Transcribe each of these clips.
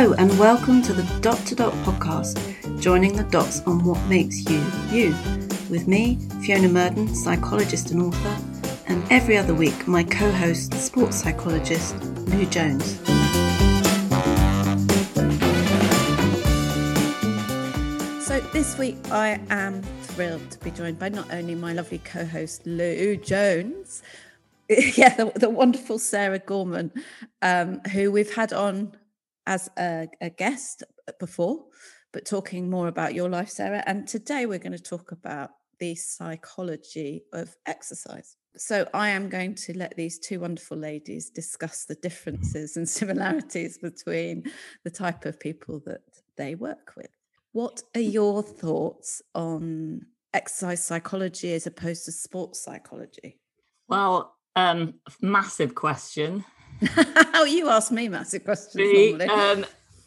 Hello, and welcome to the Dot to Dot podcast, joining the dots on what makes you you. With me, Fiona Murden, psychologist and author, and every other week, my co host, sports psychologist, Lou Jones. So, this week, I am thrilled to be joined by not only my lovely co host, Lou Jones, yeah, the, the, wonderful Sarah Gorman, um, who we've had on as a, a guest before, but talking more about your life, Sarah. And today we're going to talk about the psychology of exercise. So I am going to let these two wonderful ladies discuss the differences and similarities between the type of people that they work with. What are your thoughts on exercise psychology as opposed to sports psychology? Well, um, massive question. oh, you ask me massive questions. The, um,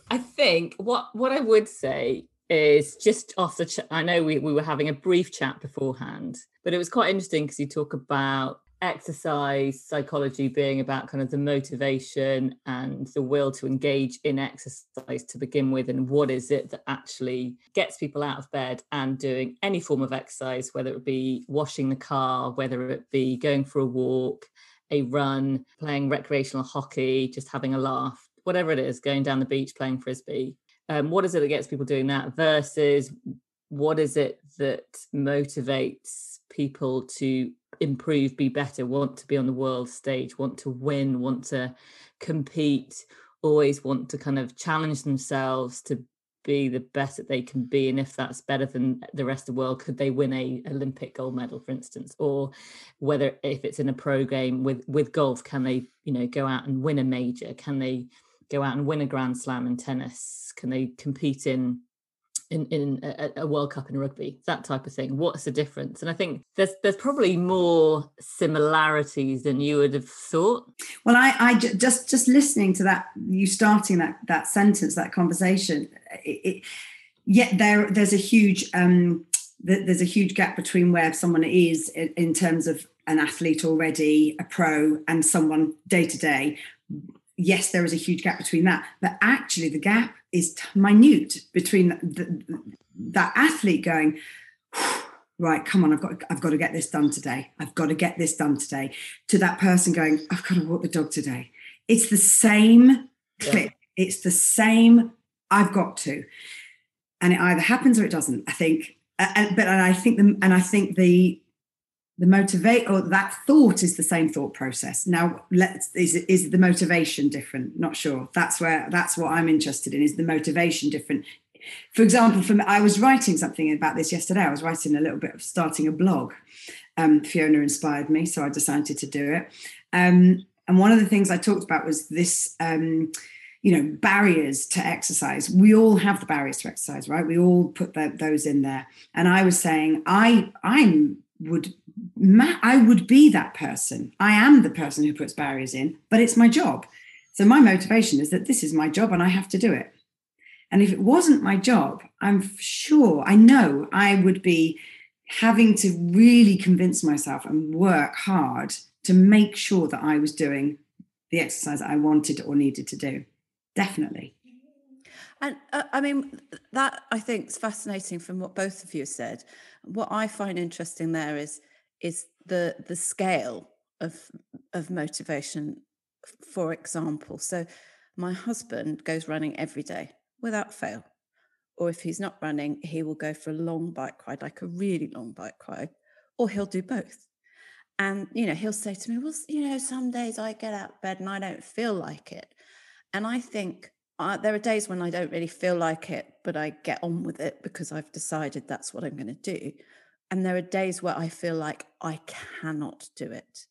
I think what what I would say is just off the. Ch- I know we we were having a brief chat beforehand, but it was quite interesting because you talk about exercise psychology being about kind of the motivation and the will to engage in exercise to begin with and what is it that actually gets people out of bed and doing any form of exercise whether it be washing the car whether it be going for a walk a run playing recreational hockey just having a laugh whatever it is going down the beach playing frisbee. Um, what is it that gets people doing that versus what is it that motivates people to improve, be better, want to be on the world stage, want to win, want to compete, always want to kind of challenge themselves to be the best that they can be and if that's better than the rest of the world could they win a olympic gold medal for instance? Or whether if it's in a pro game with with golf can they you know go out and win a major? Can they go out and win a grand slam in tennis? Can they compete in in in a, a, World Cup in rugby, that type of thing. What's the difference? And I think there's there's probably more similarities than you would have thought. Well, I, I just just listening to that, you starting that that sentence, that conversation, it, it, yet there there's a huge um, there's a huge gap between where someone is in, in terms of an athlete already, a pro, and someone day to day yes, there is a huge gap between that, but actually the gap is minute between the, the, that athlete going, right, come on, I've got, I've got to get this done today. I've got to get this done today. To that person going, I've got to walk the dog today. It's the same clip. Yeah. It's the same. I've got to, and it either happens or it doesn't. I think, and, but and I think the and I think the the motivate or that thought is the same thought process. Now let's is is the motivation different? Not sure. That's where that's what i'm interested in. Is the motivation different? For example from i was writing something about this yesterday. I was writing a little bit of starting a blog. Um, fiona inspired me so i decided to do it. Um, and one of the things i talked about was this um, you know barriers to exercise. We all have the barriers to exercise right? We all put the, those in there. And i was saying i i'm would I would be that person. I am the person who puts barriers in, but it's my job. So my motivation is that this is my job and I have to do it. And if it wasn't my job, I'm sure, I know I would be having to really convince myself and work hard to make sure that I was doing the exercise I wanted or needed to do. Definitely. And uh, I mean, that I think is fascinating from what both of you said. What I find interesting there is is the the scale of of motivation for example. So my husband goes running every day without fail or if he's not running he will go for a long bike ride like a really long bike ride or he'll do both. And you know he'll say to me well you know some days i get out of bed and i don't feel like it. And i think uh, there are days when i don't really feel like it but i get on with it because i've decided that's what i'm going to do and there are days where I feel like I cannot do it.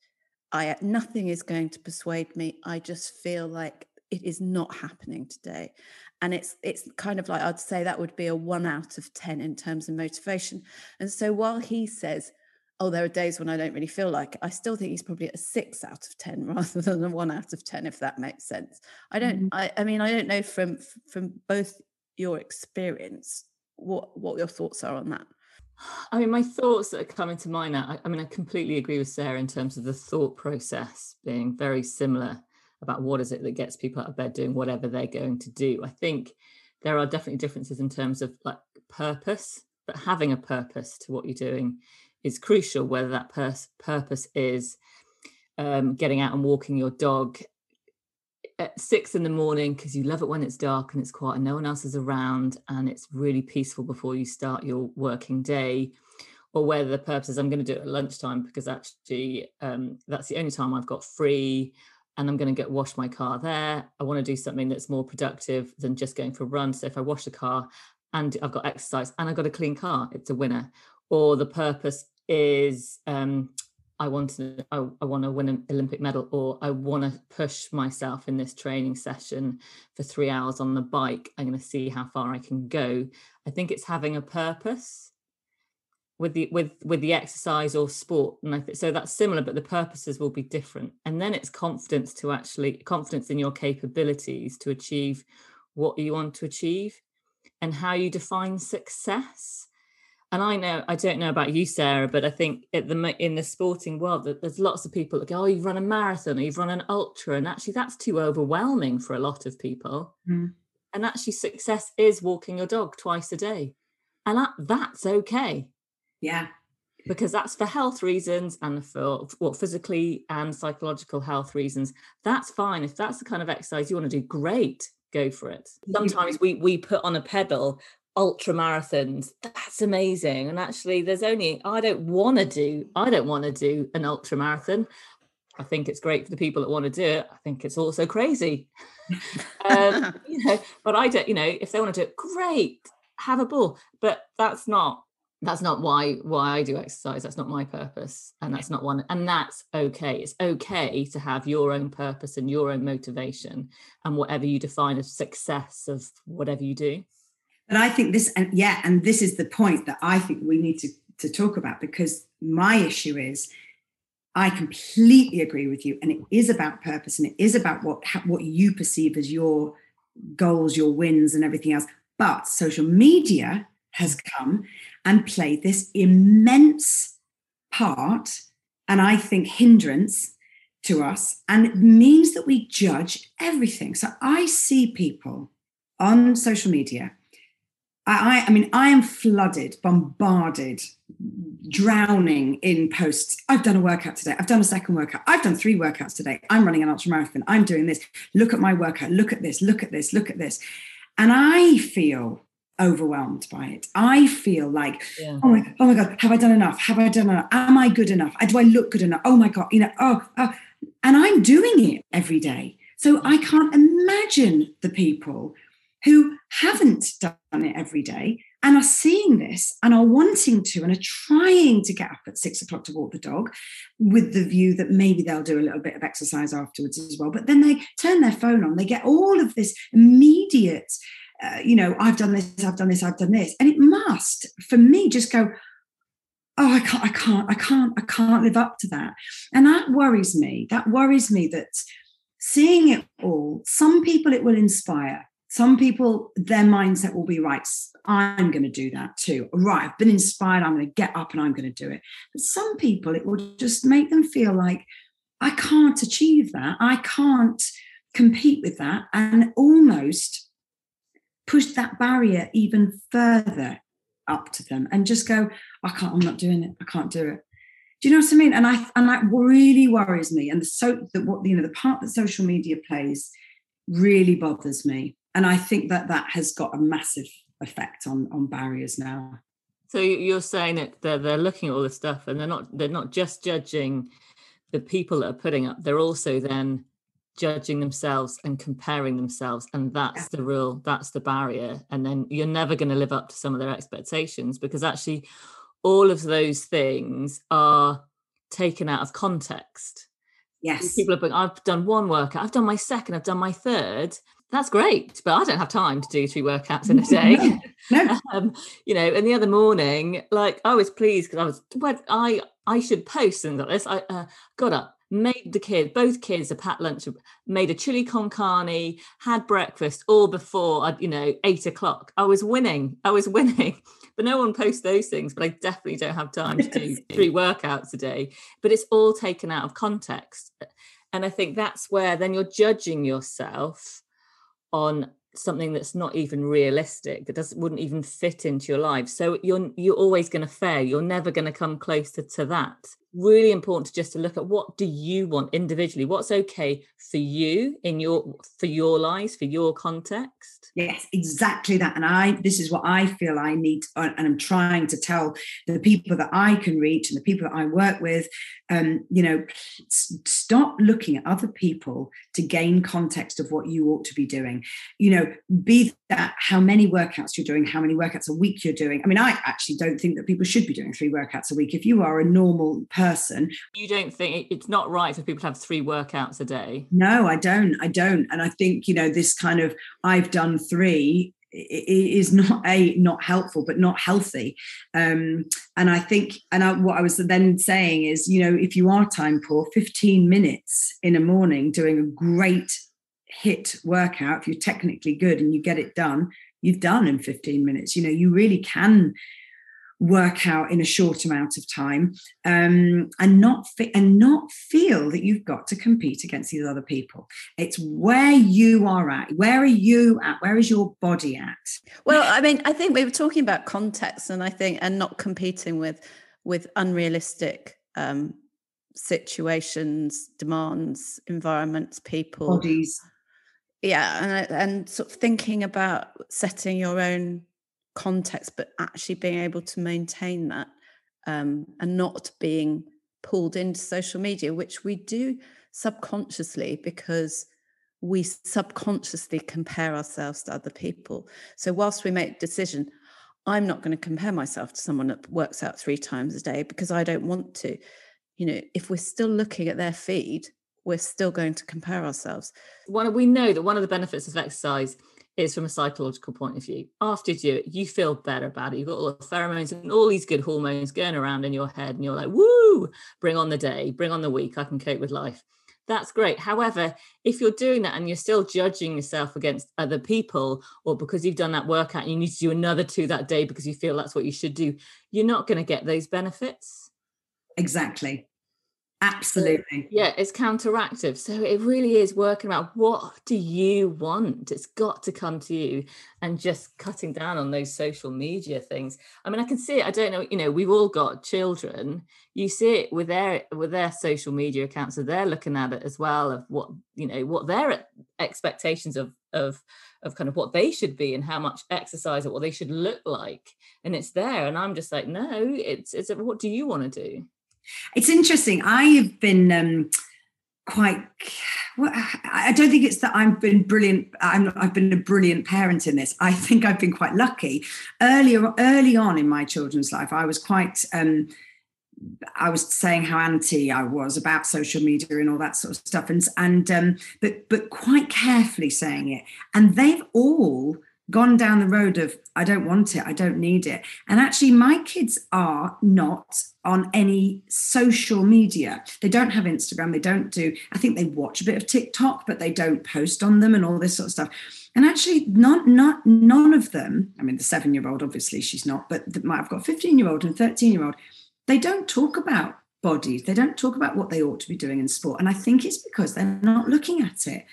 I nothing is going to persuade me. I just feel like it is not happening today. And it's it's kind of like I'd say that would be a one out of 10 in terms of motivation. And so while he says, oh, there are days when I don't really feel like it, I still think he's probably a six out of 10 rather than a one out of 10, if that makes sense. I don't, mm-hmm. I, I mean, I don't know from from both your experience what what your thoughts are on that. I mean, my thoughts that are coming to mind now, I, I, mean, I completely agree with Sarah in terms of the thought process being very similar. about what is it that gets people out of bed doing whatever they're going to do. I think there are definitely differences in terms of like purpose, but having a purpose to what you're doing is crucial. Whether that pers- purpose is um, getting out and walking your dog at six in the morning because you love it when it's dark and it's quiet and no one else is around and it's really peaceful before you start your working day or whether the purpose is I'm going to do it at lunchtime because actually um, that's the only time I've got free and I'm going to get wash my car there. I want to do something that's more productive than just going for a run. So if I wash the car and I've got exercise and I've got a clean car, it's a winner. Or the purpose is um, I want to I, I, want to win an Olympic medal or I want to push myself in this training session for three hours on the bike. I'm going to see how far I can go. I think it's having a purpose with the with with the exercise or sport and I th- so that's similar but the purposes will be different and then it's confidence to actually confidence in your capabilities to achieve what you want to achieve and how you define success and I know I don't know about you, Sarah, but I think at the in the sporting world that there's lots of people that go, "Oh, you've run a marathon, or you've run an ultra," and actually that's too overwhelming for a lot of people. Mm. And actually, success is walking your dog twice a day, and that, that's okay. Yeah, because that's for health reasons and for what physically and psychological health reasons. That's fine. If that's the kind of exercise you want to do, great go for it. Sometimes we we put on a pedal ultra marathons. That's amazing. And actually there's only i don't want to do i don't want to do an ultra marathon. I think it's great for the people that want to do it. I think it's also crazy. Um, you know but i don't you know if they want to do it great have a ball. But that's not that's not why why i do exercise. That's not my purpose and that's not one and that's okay. It's okay to have your own purpose and your own motivation and whatever you define as success of whatever you do but I think this, and yeah, and this is the point that I think we need to, to talk about because my issue is I completely agree with you. And it is about purpose and it is about what, what you perceive as your goals, your wins, and everything else. But social media has come and played this immense part, and I think hindrance to us. And it means that we judge everything. So I see people on social media I, I mean, I am flooded, bombarded, drowning in posts. I've done a workout today. I've done a second workout. I've done three workouts today. I'm running an ultra marathon. I'm doing this. Look at my workout. Look at this. Look at this. Look at this. And I feel overwhelmed by it. I feel like, yeah. oh my, oh my God, have I done enough? Have I done enough? Am I good enough? Do I look good enough? Oh my God, you know, oh, oh. and I'm doing it every day. So I can't imagine the people who haven't done it every day and are seeing this and are wanting to and are trying to get up at six o'clock to walk the dog with the view that maybe they'll do a little bit of exercise afterwards as well. But then they turn their phone on, they get all of this immediate, uh, you know, I've done this, I've done this, I've done this. And it must, for me, just go, oh, I can't, I can't, I can't, I can't live up to that. And that worries me. That worries me that seeing it all, some people it will inspire some people, their mindset will be right. I'm going to do that too. Right. I've been inspired. I'm going to get up and I'm going to do it. But some people, it will just make them feel like, I can't achieve that. I can't compete with that. And almost push that barrier even further up to them and just go, I can't, I'm not doing it. I can't do it. Do you know what I mean? And I and that really worries me. And the so that what you know, the part that social media plays really bothers me and I think that that has got a massive effect on on barriers now. So you're saying that they're they're looking at all this stuff and they're not they're not just judging the people that are putting up, they're also then judging themselves and comparing themselves and that's yeah. the real that's the barrier and then you're never going to live up to some of their expectations because actually all of those things are taken out of context yes people are i've done one workout i've done my second i've done my third that's great, but I don't have time to do three workouts in a day. no, no. um, you know, and the other morning, like I was pleased because I was, well, I I should post things like this. I uh, got up, made the kids, both kids a pat lunch, made a chili con carne, had breakfast all before, you know, eight o'clock. I was winning. I was winning. But no one posts those things. But I definitely don't have time to do three workouts a day. But it's all taken out of context and i think that's where then you're judging yourself on something that's not even realistic that doesn't wouldn't even fit into your life. So you're you're always going to fail. You're never going to come closer to that really important to just to look at what do you want individually what's okay for you in your for your lives for your context Yes, exactly that. And I, this is what I feel I need, uh, and I'm trying to tell the people that I can reach and the people that I work with, um, you know, stop looking at other people to gain context of what you ought to be doing. You know, be that how many workouts you're doing, how many workouts a week you're doing. I mean, I actually don't think that people should be doing three workouts a week. If you are a normal person, you don't think it's not right for people to have three workouts a day. No, I don't. I don't. And I think, you know, this kind of I've done three is not a not helpful but not healthy um and i think and I, what i was then saying is you know if you are time poor 15 minutes in a morning doing a great HIIT workout if you're technically good and you get it done you've done in 15 minutes. You know you really can work out in a short amount of time um, and not fi- and not feel that you've got to compete against these other people. It's where you are at where are you at where is your body at? Well i mean i think we were talking about context and i think and not competing with with unrealistic um, situations demands environments people. Bodies yeah and and sort of thinking about setting your own context, but actually being able to maintain that um, and not being pulled into social media, which we do subconsciously because we subconsciously compare ourselves to other people. So whilst we make decision, I'm not going to compare myself to someone that works out three times a day because I don't want to. You know, if we're still looking at their feed, we're still going to compare ourselves. One we know that one of the benefits of exercise is from a psychological point of view. After you do it, you feel better about it. You've got all the pheromones and all these good hormones going around in your head, and you're like, woo, bring on the day, bring on the week. I can cope with life. That's great. However, if you're doing that and you're still judging yourself against other people, or because you've done that workout and you need to do another two that day because you feel that's what you should do, you're not going to get those benefits. Exactly. Absolutely. Yeah, it's counteractive. So it really is working out what do you want? It's got to come to you and just cutting down on those social media things. I mean, I can see it. I don't know, you know, we've all got children. You see it with their with their social media accounts, so they're looking at it as well of what, you know, what their expectations of of of kind of what they should be and how much exercise or what they should look like. And it's there. And I'm just like, no, it's it's what do you want to do? It's interesting. I have been um, quite. Well, I don't think it's that I've been brilliant. I'm, I've been a brilliant parent in this. I think I've been quite lucky. Earlier, early on in my children's life, I was quite. Um, I was saying how anti I was about social media and all that sort of stuff, and and um, but but quite carefully saying it. And they've all gone down the road of I don't want it, I don't need it. And actually, my kids are not on any social media. They don't have Instagram, they don't do, I think they watch a bit of TikTok, but they don't post on them and all this sort of stuff. And actually, not not none of them, I mean, the seven-year-old, obviously she's not, but I've got a 15-year-old and 13-year-old, they don't talk about bodies. They don't talk about what they ought to be doing in sport. And I think it's because they're not looking at it.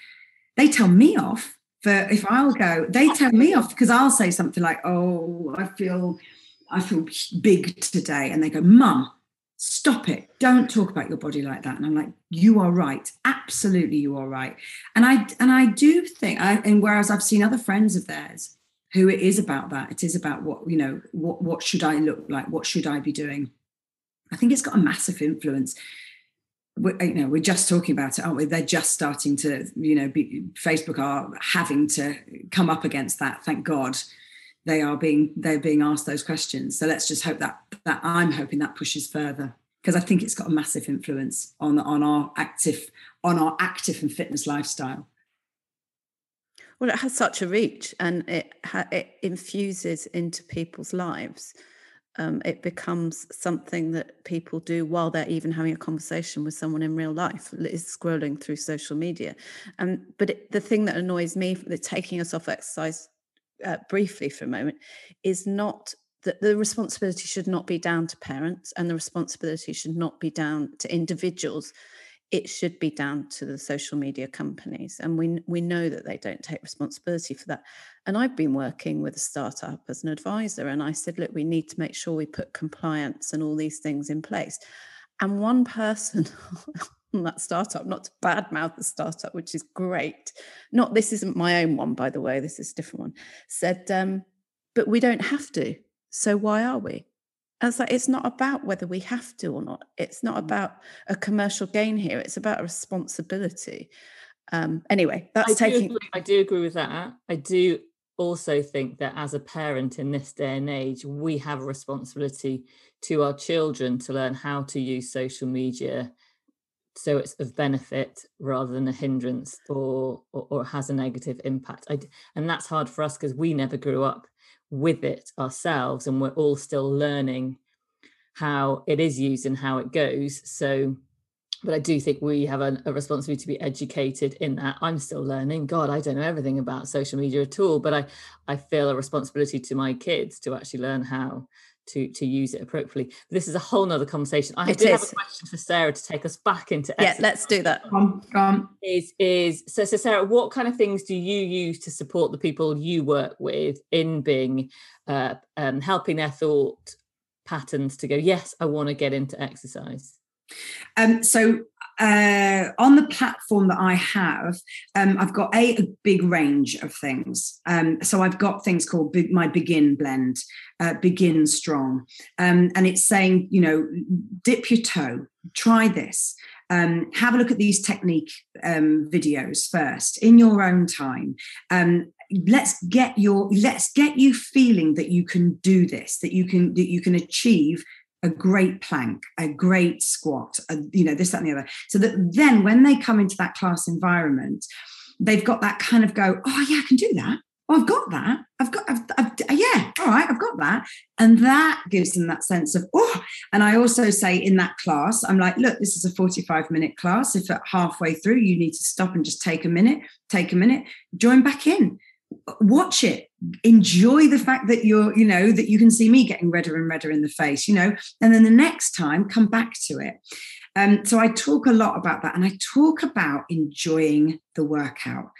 They tell me off for if I'll go, they tell me off because I'll say something like, "Oh, I feel, I feel big today," and they go, "Mum, stop it! Don't talk about your body like that." And I'm like, "You are right, absolutely, you are right." And I and I do think, I, and whereas I've seen other friends of theirs who it is about that, it is about what you know, what what should I look like? What should I be doing? I think it's got a massive influence you know we're just talking about it aren't we? They're just starting to you know be, facebook are having to come up against that thank god. They are being they're being asked those questions. So let's just hope that that i'm hoping that pushes further because i think it's got a massive influence on on our active on our active and fitness lifestyle. Well it has such a reach and it it infuses into people's lives um, it becomes something that people do while they're even having a conversation with someone in real life is scrolling through social media. Um, but it, the thing that annoys me taking us off exercise uh, briefly for a moment is not that the responsibility should not be down to parents and the responsibility should not be down to individuals it should be down to the social media companies and we we know that they don't take responsibility for that. And i've been working with a startup as an advisor and i said look we need to make sure we put compliance and all these things in place. And one person on that startup not to badmouth the startup which is great not this isn't my own one by the way this is a different one said um, but we don't have to so why are we and it's like it's not about whether we have to or not. It's not mm. about a commercial gain here. It's about a responsibility. Um, anyway, that's I taking. Do agree, I do agree with that. I do also think that as a parent in this day and age, we have a responsibility to our children to learn how to use social media so it's of benefit rather than a hindrance or or, or has a negative impact. I, and that's hard for us because we never grew up with it ourselves and we're all still learning how it is used and how it goes. So but i do think we have a, a, responsibility to be educated in that. I'm still learning. God i don't know everything about social media at all but i i feel a responsibility to my kids to actually learn how to to use it appropriately. This is a whole nother conversation. I do have a question for Sarah to take us back into yeah. Let's do that. Um, um, is is so so Sarah, what kind of things do you use to support the people you work with in being uh, um, helping their thought patterns to go? Yes, I want to get into exercise. Um, so uh, on the platform that I have, um, I've got a, a, big range of things. Um, so I've got things called Be- my Begin blend, uh, Begin Strong, um, and it's saying, you know, dip your toe, try this. Um, have a look at these technique um, videos first in your own time. Um, let's get your let's get you feeling that you can do this, that you can that you can achieve a great plank, a great squat, a, you know, this, that, and the other. So that then when they come into that class environment, they've got that kind of go, oh, yeah, I can do that. Oh, I've got that. I've got, I've, I've, yeah, all right, I've got that. And that gives them that sense of, oh, and I also say in that class, I'm like, look, this is a 45 minute class. If at halfway through you need to stop and just take a minute, take a minute, join back in watch it. Enjoy the fact that you're you know that you can see me getting redder and redder in the face you know? And then the next time come back to it. Um, so i talk a lot about that and i talk about enjoying the workout.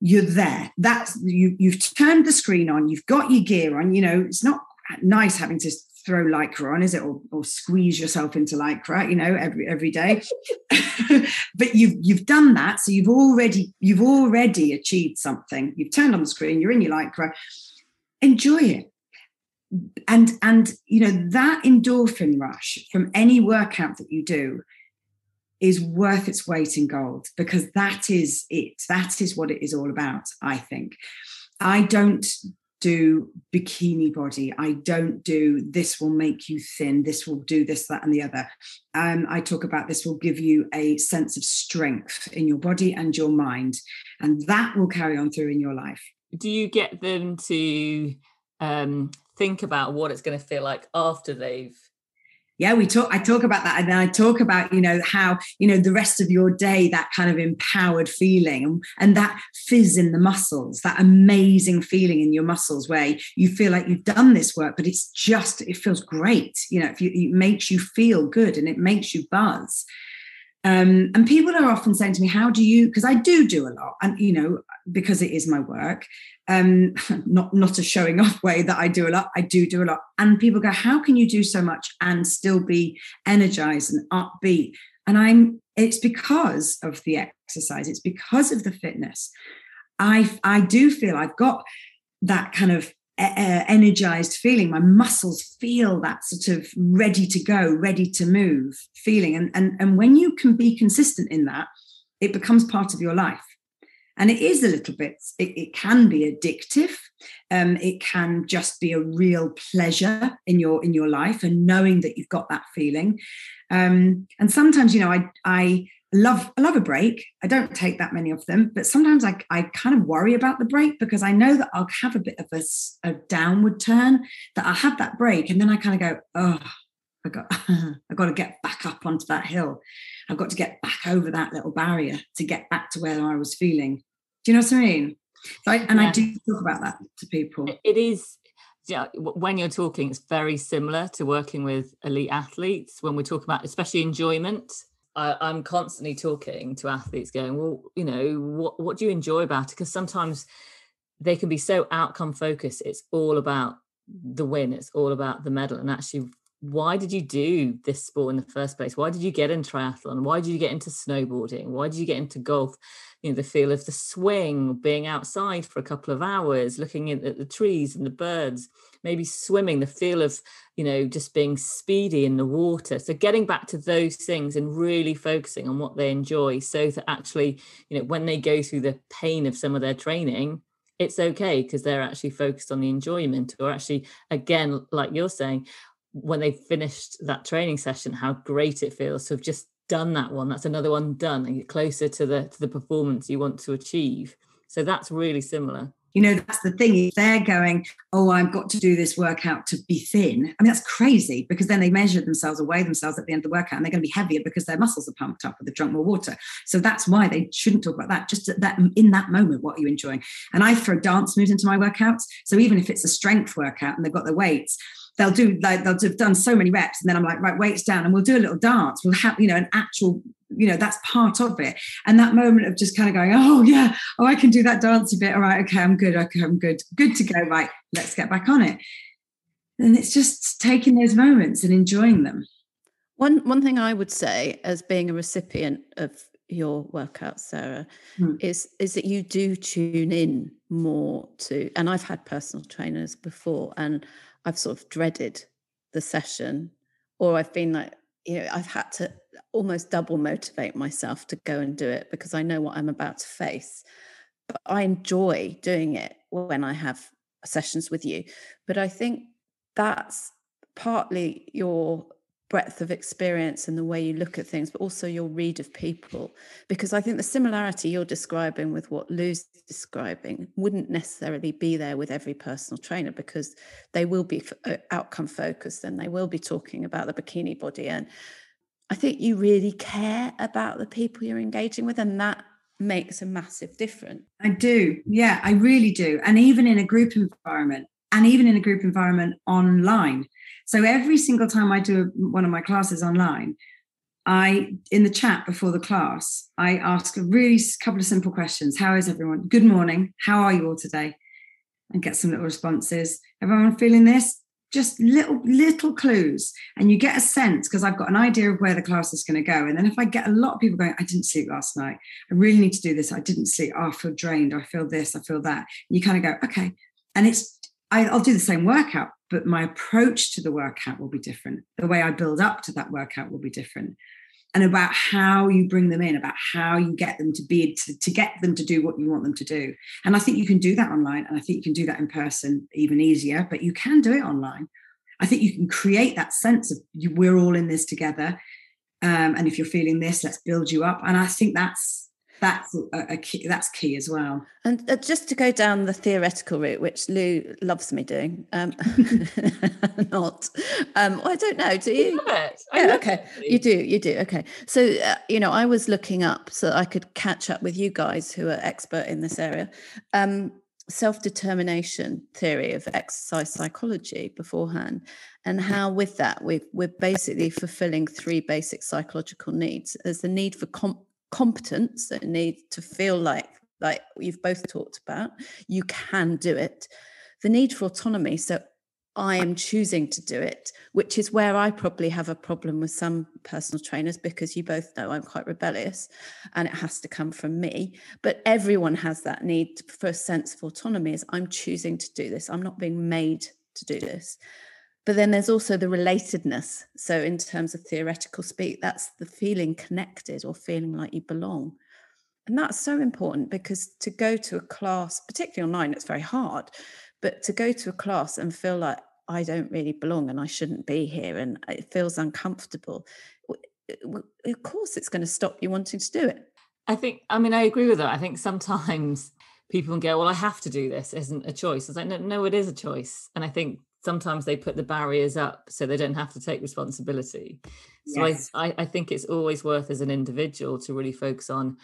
You're there. That's you you've turned the screen on. You've got your gear on. You know it's not nice having to throw lycra on, is it, or, or squeeze yourself into lycra, you know, every every day. but you've you've done that, so you've already you've already achieved something. You've turned on the screen, you're in your lycra. Enjoy it, and and you know that endorphin rush from any workout that you do is worth its weight in gold because that is it. That is what it is all about. I think. I don't do bikini body. I don't do this will make you thin. This will do this, that, and the other. Um, I talk about this will give you a sense of strength in your body and your mind, and that will carry on through in your life. Do you get them to um, think about what it's going to feel like after they've yeah we talk i talk about that and then i talk about you know how you know the rest of your day that kind of empowered feeling and, that fizz in the muscles that amazing feeling in your muscles where you feel like you've done this work but it's just it feels great you know you, it makes you feel good and it makes you buzz um, and people are often saying to me, "How do you?" Because I do do a lot, and you know, because it is my work, um, not not a showing off way that I do a lot. I do do a lot, and people go, "How can you do so much and still be energized and upbeat?" And I'm. It's because of the exercise. It's because of the fitness. I I do feel I've got that kind of energized feeling. My muscles feel that sort of ready to go ready to move feeling. And and and when you can be consistent in that it becomes part of your life. And it is a little bit it, it can be addictive. Um, it can just be a real pleasure in your in your life and knowing that you've got that feeling. Um, and sometimes you know i i love I love a break. I don't take that many of them, but sometimes I, I kind of worry about the break because I know that I'll have a bit of a, a downward turn, that I'll have that break. And then I kind of go, oh, I got I got to get back up onto that hill. I've got to get back over that little barrier to get back to where I was feeling. Do you know what I mean? So I, and yeah. I do talk about that to people. It is yeah, when you're talking, it's very similar to working with elite athletes when we talk about especially enjoyment I, I'm constantly talking to athletes, going, well, you know, what what do you enjoy about it? Because sometimes they can be so outcome focused. It's all about the win. It's all about the medal. And actually, why did you do this sport in the first place? Why did you get into triathlon? Why did you get into snowboarding? Why did you get into golf? You know, the feel of the swing, being outside for a couple of hours, looking at the trees and the birds, maybe swimming, the feel of, you know, just being speedy in the water. So getting back to those things and really focusing on what they enjoy. So that actually, you know, when they go through the pain of some of their training, it's okay because they're actually focused on the enjoyment. Or actually again like you're saying when they finished that training session how great it feels to have just done that one. That's another one done and get closer to the to the performance you want to achieve. So that's really similar you know, that's the thing. If they're going, oh, I've got to do this workout to be thin, I mean, that's crazy because then they measure themselves or weigh themselves at the end of the workout and they're going to be heavier because their muscles are pumped up or they've drunk more water. So that's why they shouldn't talk about that. Just that in that moment, what are you enjoying? And I throw dance moves into my workouts. So even if it's a strength workout and they've got their weights, they'll do like they'll have done so many reps and then i'm like right weights down and we'll do a little dance. We'll have you know an actual you know that's part of it. And that moment of just kind of going oh yeah oh i can do that dancey bit. All right okay i'm good okay i'm good. Good to go right let's get back on it. And it's just taking those moments and enjoying them. One one thing i would say as being a recipient of your workout sarah hmm. is is that you do tune in more to and i've had personal trainers before and i've sort of dreaded the session or i've been like you know i've had to almost double motivate myself to go and do it because I know what I'm about to face. But I enjoy doing it when I have sessions with you. But I think that's partly your breadth of experience and the way you look at things, but also your read of people. Because I think the similarity you're describing with what Lou's describing wouldn't necessarily be there with every personal trainer because they will be uh, outcome focused and they will be talking about the bikini body and I think you really care about the people you're engaging with, and that makes a massive difference. I do. Yeah, I really do. And even in a group environment, and even in a group environment online. So every single time I do one of my classes online, I, in the chat before the class, I ask a really couple of simple questions. How is everyone? Good morning. How are you all today? And get some little responses. Everyone feeling this? just little little clues and you get a sense because i've got an idea of where the class is going to go and then if i get a lot of people going i didn't sleep last night i really need to do this i didn't sleep oh, ah, i feel drained i feel this i feel that and you kind of go okay and it's I, i'll do the same workout but my approach to the workout will be different the way i build up to that workout will be different and about how you bring them in, about how you get them to be to, to get them to do what you want them to do. And I think you can do that online, and I think you can do that in person even easier. But you can do it online. I think you can create that sense of you, we're all in this together. Um, and if you're feeling this, let's build you up. And I think that's that's a, a key, that's key as well. And uh, just to go down the theoretical route, which Lou loves me doing, um, not. Um, well, I don't know. Do you? Yeah, okay, it. you do. You do. Okay. So uh, you know, I was looking up so I could catch up with you guys who are expert in this area. Um, self-determination theory of exercise psychology beforehand and how with that we we're basically fulfilling three basic psychological needs there's the need for comp- competence that need to feel like like you've both talked about you can do it. The need for autonomy so i am choosing to do it which is where i probably have a problem with some personal trainers because you both know i'm quite rebellious and it has to come from me. But everyone has that need for a sense of autonomy is i'm choosing to do this. I'm not being made to do this but then there's also the relatedness. So, in terms of theoretical speak, that's the feeling connected or feeling like you belong. And that's so important because to go to a class, particularly online, it's very hard. But to go to a class and feel like I don't really belong and I shouldn't be here and it feels uncomfortable, of course, it's going to stop you wanting to do it. I think, I mean, I agree with that. I think sometimes people can go, well, I have to do this, isn't a choice. It's like, no, no, it is a choice. And I think sometimes they put the barriers up so they don't have to take responsibility. So yes. I, I think it's always worth as an individual to really focus on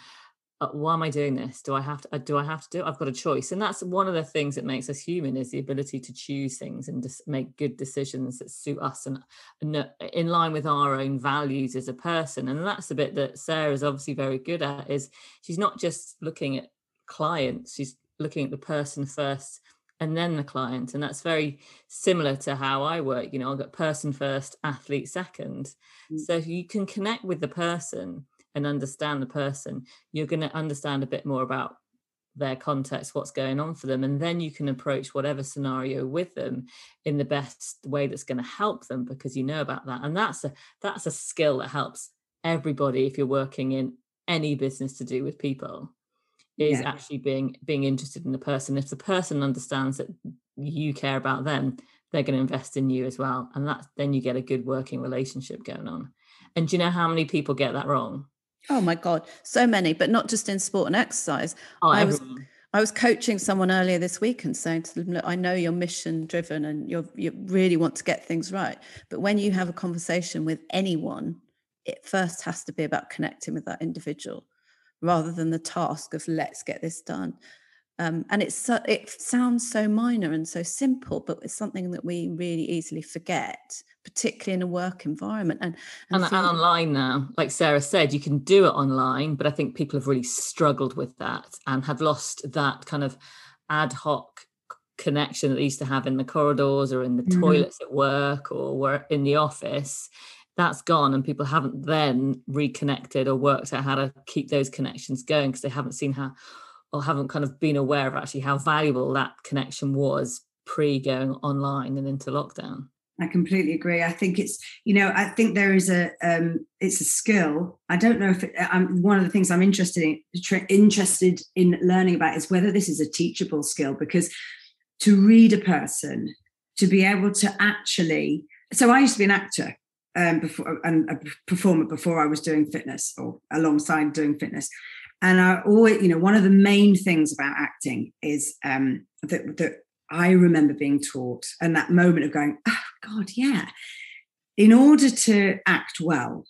uh, why am I doing this? Do I have to? Uh, do I have to do? It? I've got a choice, and that's one of the things that makes us human is the ability to choose things and just make good decisions that suit us and, and in line with our own values as a person. And that's the bit that Sarah's obviously very good at. Is she's not just looking at clients; she's looking at the person first and then the client and that's very similar to how i work you know i've got person first athlete second mm. so if you can connect with the person and understand the person, you're going to understand a bit more about their context, what's going on for them, and then you can approach whatever scenario with them in the best way that's going to help them because you know about that. And that's a that's a skill that helps everybody if you're working in any business to do with people is yeah. actually being being interested in the person if the person understands that you care about them they're going to invest in you as well and that's then you get a good working relationship going on and do you know how many people get that wrong Oh my God, so many, but not just in sport and exercise. Oh, I was I was coaching someone earlier this week and saying to them, look, I know you're mission driven and you you really want to get things right. But when you have a conversation with anyone, it first has to be about connecting with that individual rather than the task of let's get this done. Um, and it's so, it sounds so minor and so simple, but it's something that we really easily forget particularly in a work environment and and, and, and, online now like sarah said you can do it online but i think people have really struggled with that and have lost that kind of ad hoc connection that they used to have in the corridors or in the mm-hmm. toilets at work or in the office that's gone and people haven't then reconnected or worked out how to keep those connections going because they haven't seen how or haven't kind of been aware of actually how valuable that connection was pre going online and into lockdown I completely agree. I think it's, you know, I think there is a, um, it's a skill. I don't know if it, I'm one of the things I'm interested in, interested in learning about is whether this is a teachable skill because to read a person, to be able to actually, so I used to be an actor um, before and a performer before I was doing fitness or alongside doing fitness. And I always, you know, one of the main things about acting is um, that, that I remember being taught and that moment of going, oh, God, yeah. In order to act well,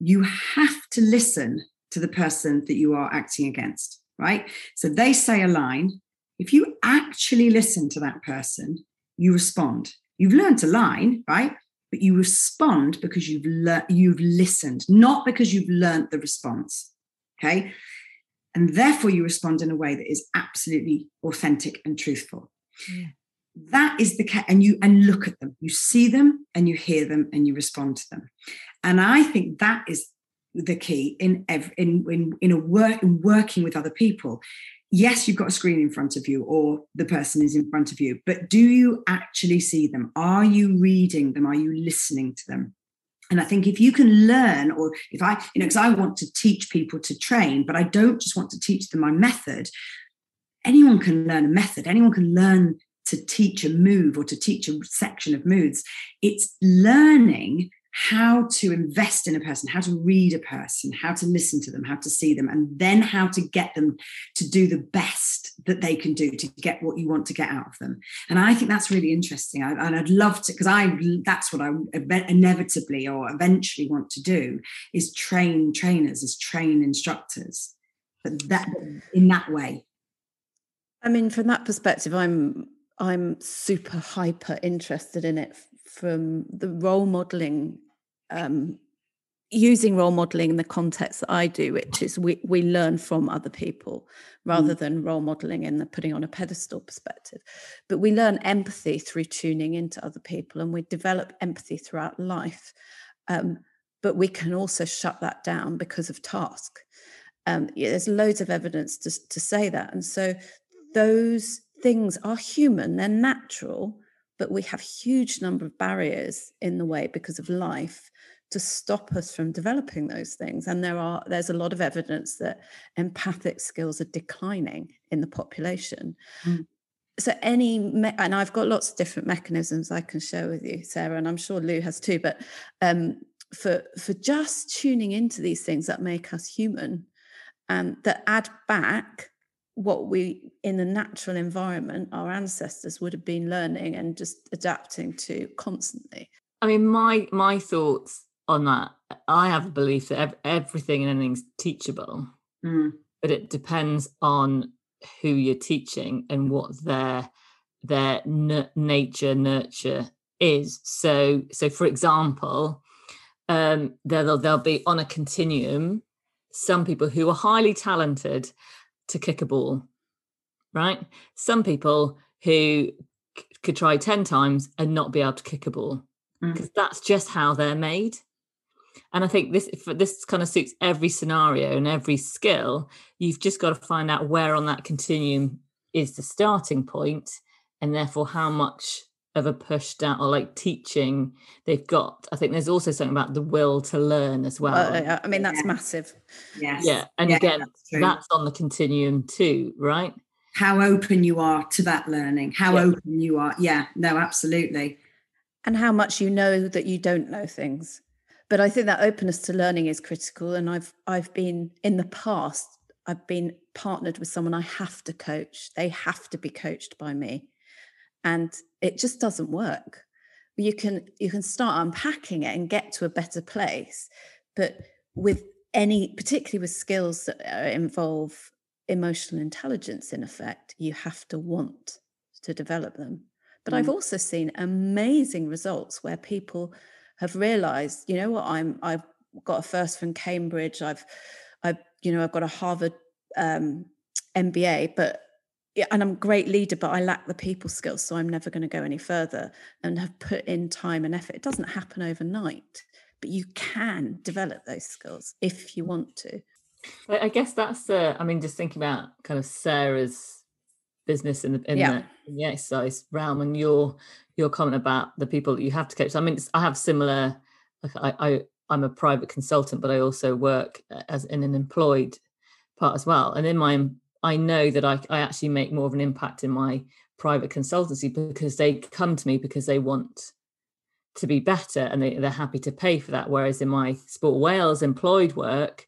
you have to listen to the person that you are acting against, right? So they say a line. If you actually listen to that person, you respond. You've learned a line, right? But you respond because you've learned, you've listened, not because you've learned the response. Okay. And therefore you respond in a way that is absolutely authentic and truthful. Yeah that is the cat and you and look at them you see them and you hear them and you respond to them and i think that is the key in every, in, in in a work in working with other people yes you've got a screen in front of you or the person is in front of you but do you actually see them? Are you reading them? Are you listening to them? And i think if you can learn or if i you know because i want to teach people to train but i don't just want to teach them my method. Anyone can learn a method. Anyone can learn to teach a move or to teach a section of moves. It's learning how to invest in a person, how to read a person, how to listen to them, how to see them, and then how to get them to do the best that they can do to get what you want to get out of them. And I think that's really interesting. I, and I'd love to, because I that's what I inevitably or eventually want to do is train trainers, is train instructors, but that in that way. I mean, from that perspective, I'm I'm super hyper interested in it from the role modeling, um, using role modeling in the context that I do, which is we, we learn from other people rather mm. than role modeling in the putting on a pedestal perspective. But we learn empathy through tuning into other people and we develop empathy throughout life. Um, but we can also shut that down because of task. Um, yeah, there's loads of evidence to, to say that. And so those things are human, they're natural, but we have huge number of barriers in the way because of life to stop us from developing those things and there are there's a lot of evidence that empathic skills are declining in the population mm. so any me- and i've got lots of different mechanisms i can share with you sarah and i'm sure lou has too but um, for for just tuning into these things that make us human and that add back what we in the natural environment our ancestors would have been learning and just adapting to constantly i mean my my thoughts on that i have a belief that everything and anything's teachable mm. but it depends on who you're teaching and what their their n- nature nurture is. So, so for example, um, there'll they'll be on a continuum some people who are highly talented to kick a ball, right? Some people who c- could try 10 times and not be able to kick a ball because mm. that's just how they're made. And I think this this kind of suits every scenario and every skill. You've just got to find out where on that continuum is the starting point, and therefore how much of a push down or like teaching they've got. I think there's also something about the will to learn as well. Uh, I mean, that's yeah. massive. Yes. Yeah. And yeah, again, that's, that's, on the continuum too, right? How open you are to that learning, how yeah. open you are. Yeah, no, absolutely. And how much you know that you don't know things. But I think that openness to learning is critical. And I've I've been in the past, I've been partnered with someone I have to coach. They have to be coached by me and it just doesn't work. You can you can start unpacking it and get to a better place but with any particularly with skills that involve emotional intelligence in effect you have to want to develop them. But mm. i've also seen amazing results where people have realized you know what? I'm i've got a first from cambridge. I've i've you know i've got a harvard um, mba but and I'm a great leader, but I lack the people skills, so I'm never going to go any further and have put in time and effort. It doesn't happen overnight, but you can develop those skills if you want to. I guess that's uh, I mean, just thinking about kind of Sarah's business in the in, yeah. the, in the exercise realm and your your comment about the people that you have to coach. I mean, I have similar. Like I, I I'm a private consultant, but I also work uh, as in an employed part as well. And in my I know that I, I actually make more of an impact in my private consultancy because they come to me because they want to be better and they, they're happy to pay for that. Whereas in my Sport Wales employed work,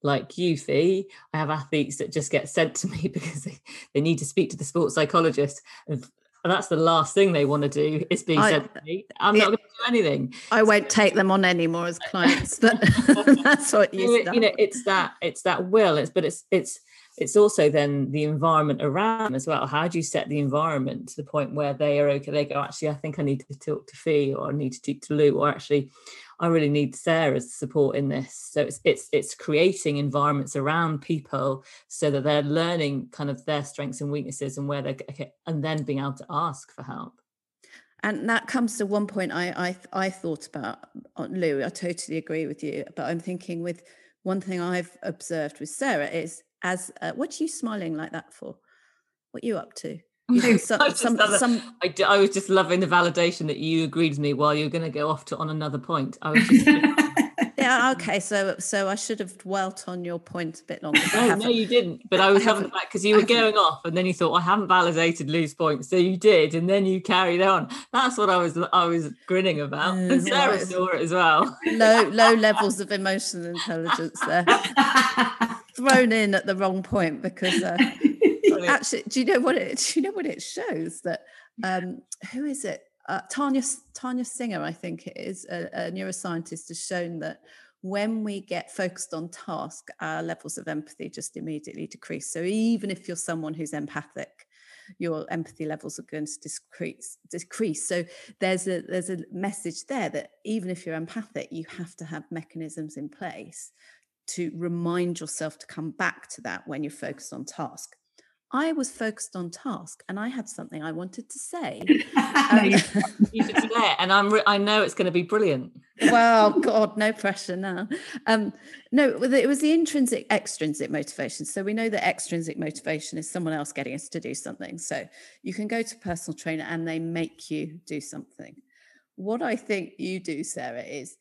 like you, Fee, I have athletes that just get sent to me because they, they need to speak to the sports psychologist. And that's the last thing they want to do is being I, sent to me. I'm it, not going to do anything. I won't take them on anymore as clients, but that's what you, you know. It's that it's that will. It's but it's it's it's also then the environment around as well. How do you set the environment to the point where they are okay? They go, actually, I think I need to talk to Fee or I need to speak to Lou, or actually, I really need Sarah's support in this. So it's it's it's creating environments around people so that they're learning kind of their strengths and weaknesses and where they're okay, and then being able to ask for help. And that comes to one point I I I thought about uh, Lou. I totally agree with you, but I'm thinking with one thing I've observed with Sarah is as uh, what are you smiling like that for? What are you up to? I, some, some... I, I, was just loving the validation that you agreed with me while you're going to go off to on another point. I was just yeah, okay. So so I should have dwelt on your point a bit longer. No, no, you didn't. But I was I having back because you were going off, and then you thought I haven't validated Lou's point, so you did, and then you carried on. That's what I was I was grinning about, mm, and Sarah saw it as well. Low low levels of emotional intelligence there, thrown in at the wrong point because. Uh, actually, do you know what it? Do you know what it shows that? Um, who is it? uh, Tania Tania Singer, I think it is a, a, neuroscientist, has shown that when we get focused on task, our levels of empathy just immediately decrease. So even if you're someone who's empathic, your empathy levels are going to decrease. Decrease. So there's a there's a message there that even if you're empathic, you have to have mechanisms in place to remind yourself to come back to that when you're focused on task. I was focused on task and I had something I wanted to say. Um, and I'm re- I know it's going to be brilliant. well, God, no pressure now. Um, no, it was the intrinsic extrinsic motivation. So we know that extrinsic motivation is someone else getting us to do something. So you can go to personal trainer and they make you do something. What I think you do, Sarah, is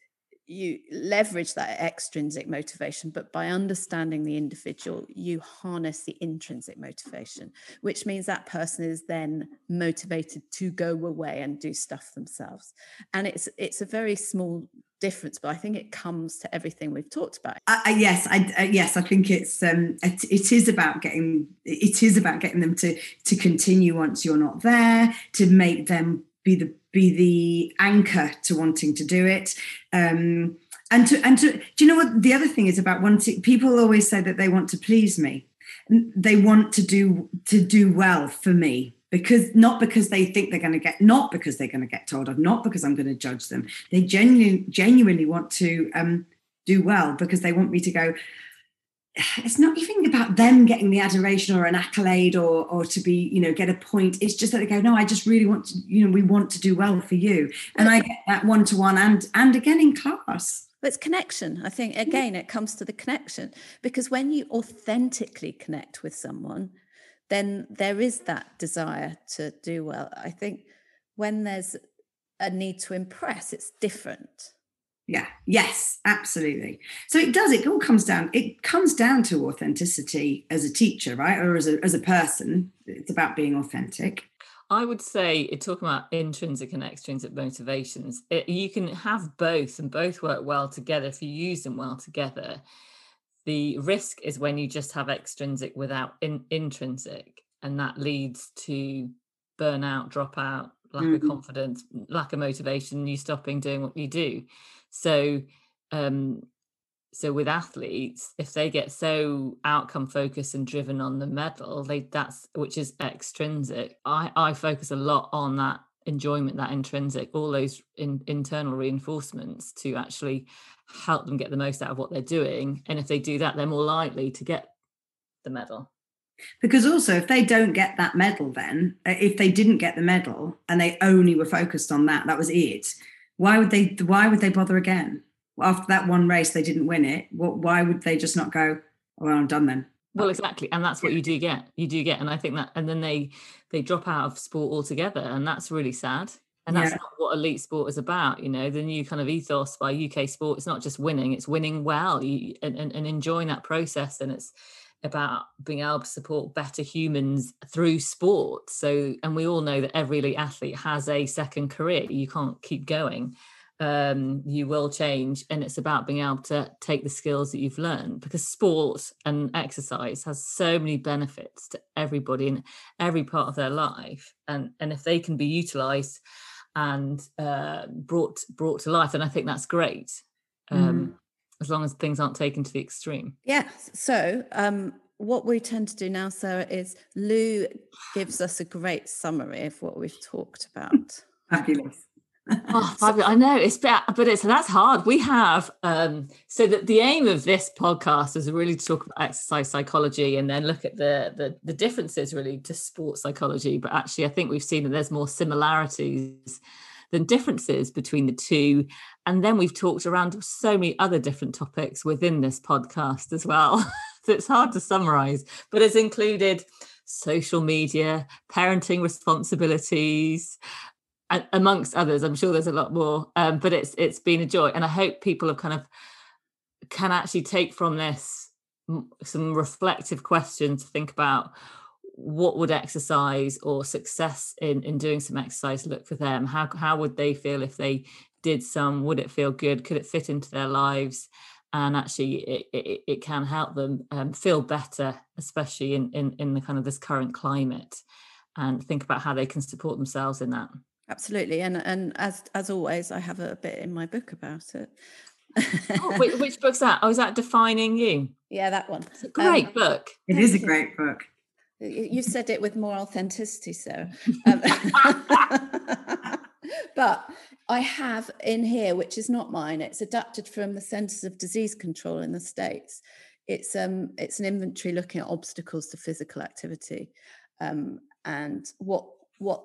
you leverage that extrinsic motivation, but by understanding the individual, you harness the intrinsic motivation, which means that person is then motivated to go away and do stuff themselves. And it's it's a very small difference, but I think it comes to everything we've talked about. Uh, yes, I uh, yes, I think it's um, it, it is about getting it is about getting them to to continue once you're not there, to make them be the be the anchor to wanting to do it. Um, and to and to do you know what the other thing is about wanting people always say that they want to please me. They want to do to do well for me because not because they think they're going to get not because they're going to get told off not because i'm going to judge them. They genuinely genuinely want to um, do well because they want me to go it's not even about them getting the adoration or an accolade or or to be you know get a point. It's just that they go no i just really want to you know we want to do well for you. And i get that one to one and and again in class. But it's connection. I think again it comes to the connection. Because when you authentically connect with someone then there is that desire to do well. I think when there's a need to impress it's different yeah yes absolutely so it does it all comes down it comes down to authenticity as a teacher right or as a, as a person it's about being authentic I would say, talking about intrinsic and extrinsic motivations, it, you can have both and both work well together if you use them well together. The risk is when you just have extrinsic without in, intrinsic, and that leads to burnout, dropout, lack mm-hmm. of confidence, lack of motivation, you stopping doing what you do. So, um, so with athletes, if they get so outcome focused and driven on the medal, they that's which is extrinsic. I I focus a lot on that enjoyment, that intrinsic, all those in, internal reinforcements to actually help them get the most out of what they're doing. And if they do that, they're more likely to get the medal. Because also, if they don't get that medal, then uh, if they didn't get the medal and they only were focused on that, that was it why would they why would they bother again? After that one race they didn't win it. What why would they just not go oh, well i'm done then. Well exactly and that's what you do get you do get and i think that and then they they drop out of sport altogether and that's really sad and that's yeah. not what elite sport is about you know the new kind of ethos by uk sport it's not just winning it's winning well you, and, and, and enjoying that process and it's about being able to support better humans through sport. So, and we all know that every elite athlete has a second career. You can't keep going. Um, you will change, and it's about being able to take the skills that you've learned because sport and exercise has so many benefits to everybody in every part of their life, and and if they can be utilized and uh, brought brought to life, then I think that's great. Um, mm as long as things aren't taken to the extreme. Yeah. So, um, what we tend to do now, Sarah, is Lou gives us a great summary of what we've talked about. Fabulous. oh, fabulous. I know it's but it's that's hard. We have um, so that the aim of this podcast is really to talk about exercise psychology and then look at the, the the differences really to sports psychology. But actually, I think we've seen that there's more similarities than differences between the two. And then we've talked around so many other different topics within this podcast as well. so it's hard to summarize, but it's included social media, parenting responsibilities, amongst others. I'm sure there's a lot more, um, but it's it's been a joy, and I hope people have kind of can actually take from this some reflective questions to think about what would exercise or success in in doing some exercise look for them how how would they feel if they did some would it feel good? Could it fit into their lives? And actually it, it, it can help them um, feel better especially in, in in the kind of this current climate and think about how they can support themselves in that. Absolutely and and as as always i have a bit in my book about it. Oh, which, which, book's that? Oh is that defining you? Yeah that one. Great um, book. It is a great book. You said it with more authenticity, so. Um, but I have in here, which is not mine. It's adapted from the Centers of Disease Control in the States. It's um it's an inventory looking at obstacles to physical activity, um, and what what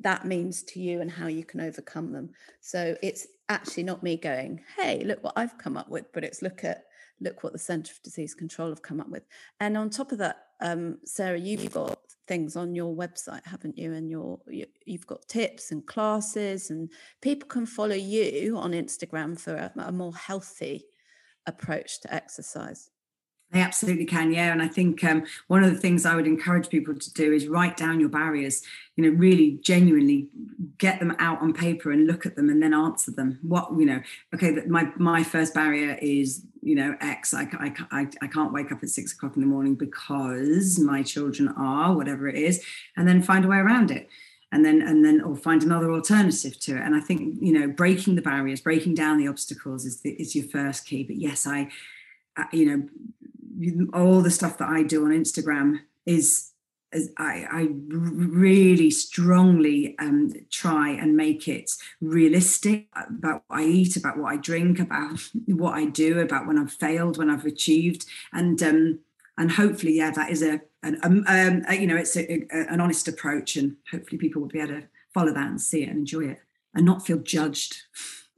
that means to you and how you can overcome them. So it's actually not me going, hey, look what I've come up with, but it's look at look what the Centre for Disease Control have come up with. And on top of that, um, Sarah, you've got things on your website, haven't you? And your you, you've got tips and classes, and people can follow you on Instagram for a, a more healthy approach to exercise. They absolutely can, yeah. And I think um, one of the things I would encourage people to do is write down your barriers. You know, really genuinely get them out on paper and look at them, and then answer them. What you know, okay, my my first barrier is you know X. I I I, I can't wake up at six o'clock in the morning because my children are whatever it is, and then find a way around it. and then and then or find another alternative to it and i think you know breaking the barriers breaking down the obstacles is the, is your first key but yes i, I you know all the stuff that i do on instagram is I, I, really strongly um, try and make it realistic about what I eat, about what I drink, about what I do, about when I've failed, when I've achieved, and um, and hopefully, yeah, that is a, an, um, um, a you know, it's a, a, an honest approach, and hopefully people will be able to follow that and see it and enjoy it and not feel judged.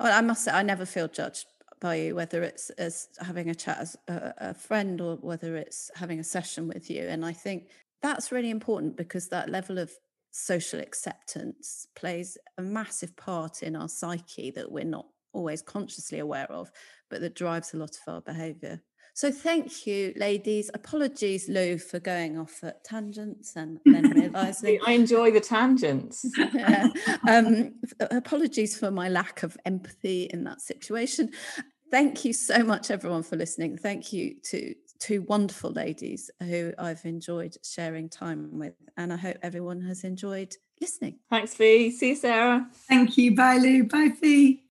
Well, I must say, I never feel judged by you, whether it's as having a chat as a, a friend or whether it's having a session with you, and I think that's really important because that level of social acceptance plays a massive part in our psyche that we're not always consciously aware of, but that drives a lot of our behavior. So thank you, ladies. Apologies, Lou, for going off at tangents and then realizing I enjoy the tangents. yeah. um, apologies for my lack of empathy in that situation. Thank you so much, everyone, for listening. Thank you to two wonderful ladies who I've enjoyed sharing time with. And I hope everyone has enjoyed listening. Thanks, Fee. See you, Sarah. Thank you. Bye, Lou. Bye, Fee.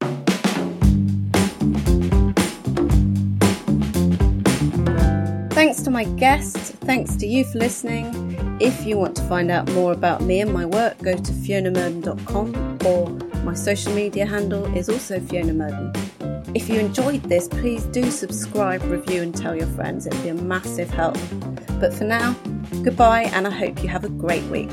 Thanks to my guests. Thanks to you for listening. If you want to find out more about me and my work, go to fionamurden.com or my social media handle is also Fiona Murden. If you enjoyed this, please do subscribe, review, and tell your friends. It would be a massive help. But for now, goodbye, and I hope you have a great week.